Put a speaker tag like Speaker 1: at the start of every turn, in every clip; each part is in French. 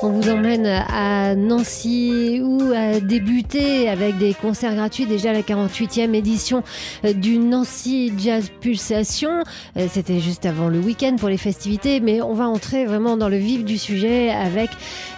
Speaker 1: On vous emmène à Nancy où a débuté avec des concerts gratuits déjà la 48e édition du Nancy Jazz Pulsation. Euh, c'était juste avant le week-end pour les festivités, mais on va entrer vraiment dans le vif du sujet avec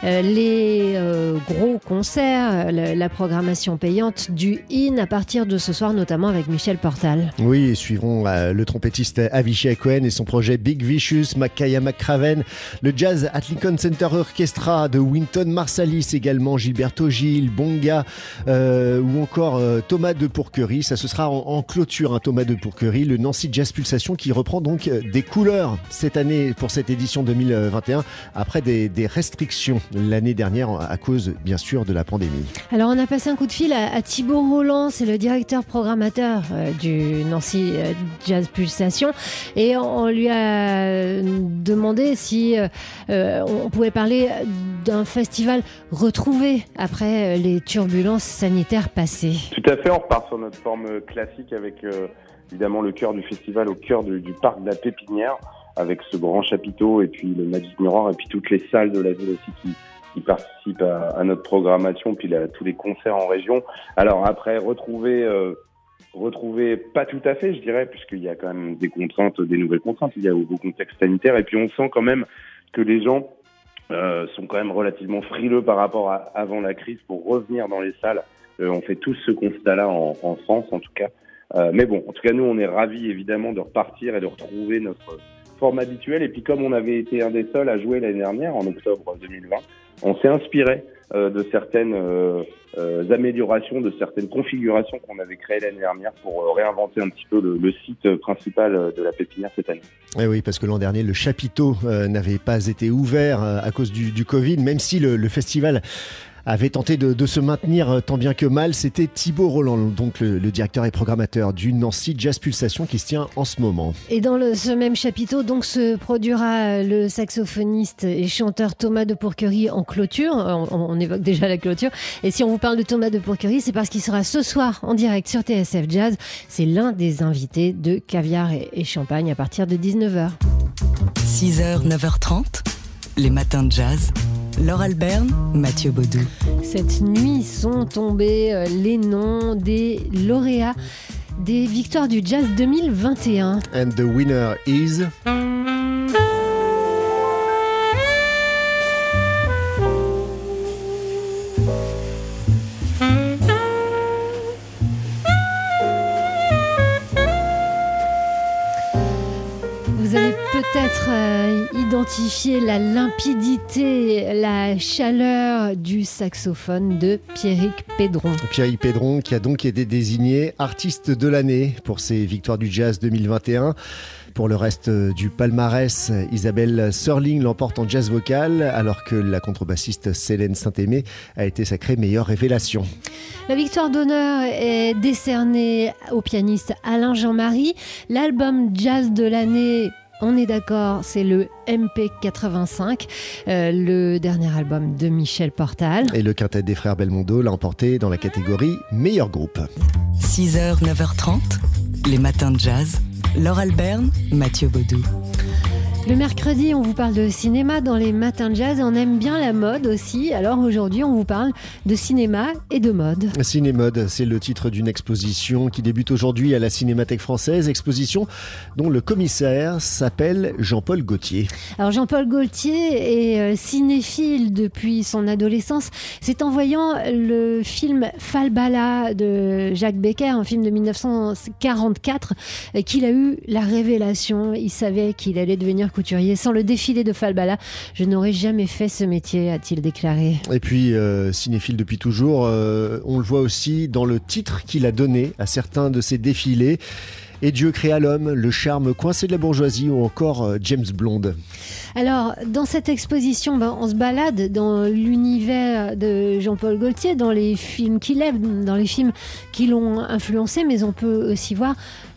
Speaker 1: euh, les euh, gros concerts, la programmation payante du IN à partir de ce soir, notamment avec Michel Portal.
Speaker 2: Oui, suivront le trompettiste Avishai Cohen et son projet Big Vicious, Makaya McCraven, le Jazz at Lincoln Center Orchestra de Winton Marsalis également, Gilberto Gil, Bonga euh, ou encore euh, Thomas de Pourquerie. Ça, ce sera en, clôture, hein, Thomas de Pourquerie, le Nancy Jazz Pulsation qui reprend donc euh, des couleurs cette année pour cette édition 2021 après des, restrictions l'année dernière à cause bien sûr de la pandémie.
Speaker 1: Alors on a passé un coup de fil à, Thibaut Roland, c'est le directeur programmateur du Nancy Jazz Pulsation et on, lui a demandé si on pouvait parler d'un festival retrouvé après les turbulences sanitaires passées.
Speaker 3: Tout à fait, on repart sur notre forme classique avec euh, évidemment le cœur du festival au cœur du, parc de la Pépinière, avec ce grand chapiteau et puis le Magic Mirror et puis toutes les salles de la ville aussi qui, participent à, notre programmation, puis tous les concerts en région. Alors après, retrouver... Euh, pas tout à fait, je dirais, puisqu'il y a quand même des contraintes, des nouvelles contraintes, il y a au, au contexte sanitaire, et puis on sent quand même que les gens euh, sont quand même relativement frileux par rapport à avant la crise pour revenir dans les salles. Euh, on fait tous ce constat-là en, en, France, en tout cas. Euh, mais bon, en tout cas, nous, on est ravis évidemment de repartir et de retrouver notre forme habituelle. Et puis, comme on avait été un des seuls à jouer l'année dernière, en octobre 2020, on s'est inspiré de certaines euh, euh, améliorations, de certaines configurations qu'on avait créées l'année dernière pour réinventer un petit peu le, site principal de la pépinière cette année.
Speaker 2: Et eh oui, parce que l'an dernier, le chapiteau n'avait pas été ouvert à cause du, Covid, même si le festival avait tenté de, se maintenir euh, tant bien que mal. C'était Thibaut Roland, donc le, directeur et programmateur du Nancy Jazz Pulsation qui se tient en ce moment.
Speaker 1: Et dans ce même chapiteau, donc, se produira le saxophoniste et chanteur Thomas de Pourquerie en clôture. On, évoque déjà la clôture. Et si on vous parle de Thomas de Pourquerie, c'est parce qu'il sera ce soir en direct sur TSF Jazz. C'est l'un des invités de Caviar et, et Champagne à partir de 19h.
Speaker 4: 6h, 9h30, les matins de jazz. Laure Alberne, Mathieu Baudou.
Speaker 1: Cette nuit sont tombés euh, les noms des lauréats des victoires du jazz 2021.
Speaker 2: And the winner is.
Speaker 1: Peut-être euh, identifier la limpidité, la chaleur du saxophone de Pierrick Pédron.
Speaker 2: Pierrick Pédron qui a donc été désigné artiste de l'année pour ses victoires du jazz 2021. Pour le reste du palmarès, Isabelle Serling l'emporte en jazz vocal, alors que la contrebassiste Célène Saint-Aimé a été sacrée meilleure révélation.
Speaker 1: La victoire d'honneur est décernée au pianiste Alain Jean-Marie. L'album jazz de l'année on est d'accord, c'est le MP85, euh, le dernier album de Michel Portal.
Speaker 2: Et le quintet des frères Belmondo l'a emporté dans la catégorie meilleur groupe.
Speaker 4: 6h, 9h30, les matins de jazz. Laure Alberne, Mathieu Baudou.
Speaker 1: Le mercredi, on vous parle de cinéma dans les matins de jazz. On aime bien la mode aussi. Alors aujourd'hui, on vous parle de cinéma et de mode.
Speaker 2: Cinémode, c'est le titre d'une exposition qui débute aujourd'hui à la Cinémathèque française. Exposition dont le commissaire s'appelle Jean-Paul Gaultier.
Speaker 1: Alors Jean-Paul Gaultier est euh, cinéphile depuis son adolescence. C'est en voyant le film Falbala de Jacques Becker, un film de 1944, euh, qu'il a eu la révélation. Il savait qu'il allait devenir couturier. Sans le défilé de Falbala, je n'aurais jamais fait ce métier, a-t-il déclaré.
Speaker 2: Et puis, euh, cinéphile depuis toujours, euh, on le voit aussi dans le titre qu'il a donné à certains de ses défilés. Et Dieu créa l'homme, le charme coincé de la bourgeoisie ou encore euh, James Blonde.
Speaker 1: Alors, dans cette exposition, ben, on se balade dans l'univers de Jean-Paul Gaultier, dans les films qu'il aime, dans les films qui l'ont influencé, mais on peut aussi voir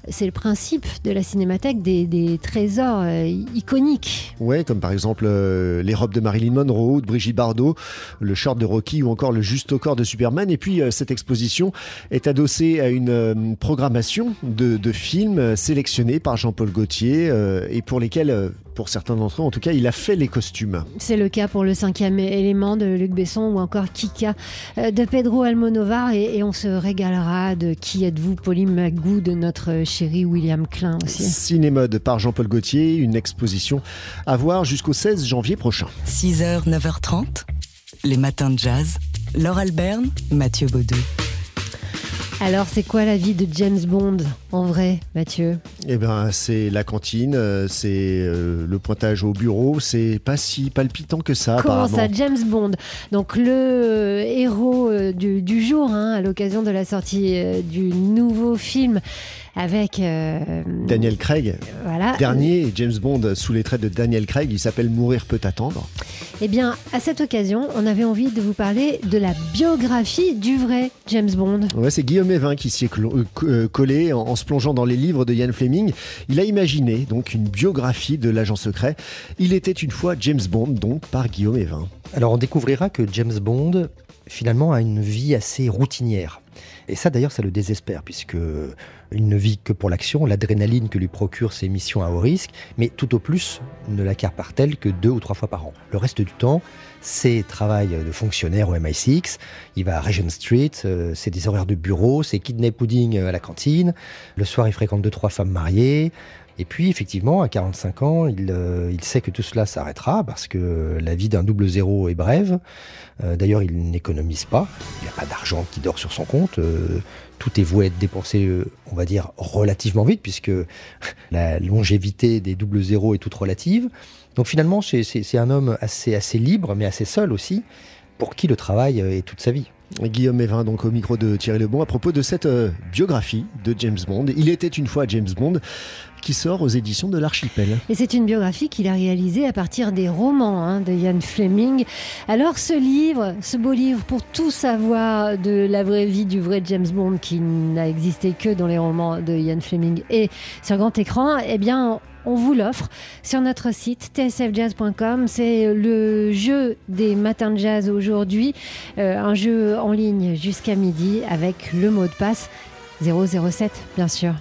Speaker 1: c'est le principe de la cinémathèque des, trésors euh, iconiques.
Speaker 2: Ouais, comme par exemple euh, les robes de Marilyn Monroe, de Brigitte Bardot, le short de Rocky ou encore le juste au corps de Superman. Et puis euh, cette exposition est adossée à une programmation de, de films sélectionnés par Jean-Paul Gaultier et pour lesquels, pour certains d'entre eux en tout cas, il a fait les costumes.
Speaker 1: C'est le cas pour le cinquième élément de Luc Besson ou encore Kika euh, de Pedro Almonovar et, et on se régalera de Qui êtes-vous Pauline Magou de notre chéri William Klein aussi.
Speaker 2: Cinémode par Jean-Paul Gaultier, une exposition à voir jusqu'au 16 janvier prochain.
Speaker 4: 6h, 9h30, les matins de jazz. Laure Alberne, Mathieu Baudou.
Speaker 1: Alors c'est quoi la vie de James Bond en vrai Mathieu?
Speaker 2: Eh ben, c'est la cantine, euh, c'est euh, le pointage au bureau, c'est pas si palpitant que ça
Speaker 1: Comment ça James Bond? Donc le euh, héros du, du jour hein, à l'occasion de la sortie du nouveau film avec euh,
Speaker 2: Daniel Craig,
Speaker 1: voilà
Speaker 2: dernier James Bond sous les traits de Daniel Craig, il s'appelle Mourir peut attendre.
Speaker 1: Eh bien, à cette occasion, on avait envie de vous parler de la biographie du vrai James Bond.
Speaker 2: Ouais, c'est Guillaume Evin qui s'y est euh, euh, collé en, en se plongeant dans les livres de Ian Fleming. Il a imaginé donc une biographie de l'agent secret. Il était une fois James Bond, donc par Guillaume Evin.
Speaker 5: Alors on découvrira que James Bond finalement a une vie assez routinière. Et ça d'ailleurs ça le désespère puisque il ne vit que pour l'action, l'adrénaline que lui procurent ses missions à haut risque, mais tout au plus ne l'accapare-t-elle que deux ou trois fois par an. Le reste du temps, c'est travail de fonctionnaire au MI6, il va à Regent Street, euh, c'est des horaires de bureau, c'est kidney pudding à la cantine, le soir il fréquente deux trois femmes mariées, et puis, effectivement, à 45 ans, il, euh, il sait que tout cela s'arrêtera parce que la vie d'un double zéro est brève. Euh, D'ailleurs, il n'économise pas. Il n'a pas d'argent qui dort sur son compte. Euh, tout est voué à être dépensé, on va dire, relativement vite puisque la longévité des double zéros est toute relative. Donc finalement, c'est- un homme assez, libre, mais assez seul aussi, pour qui le travail est toute sa vie.
Speaker 2: Guillaume Evin, donc au micro de Thierry Lebon, à propos de cette euh, biographie de James Bond. Il était une fois James Bond, qui sort aux éditions de l'Archipel.
Speaker 1: Et c'est une biographie qu'il a réalisée à partir des romans hein, de Ian Fleming. Alors ce livre, ce beau livre pour tout savoir de la vraie vie du vrai James Bond qui n'a existé que dans les romans de Ian Fleming et sur grand écran, eh bien on vous l'offre sur notre site tsfjazz.com. C'est le jeu des matins de jazz aujourd'hui, Euh, un jeu en ligne jusqu'à midi avec le mot de passe 007 bien sûr.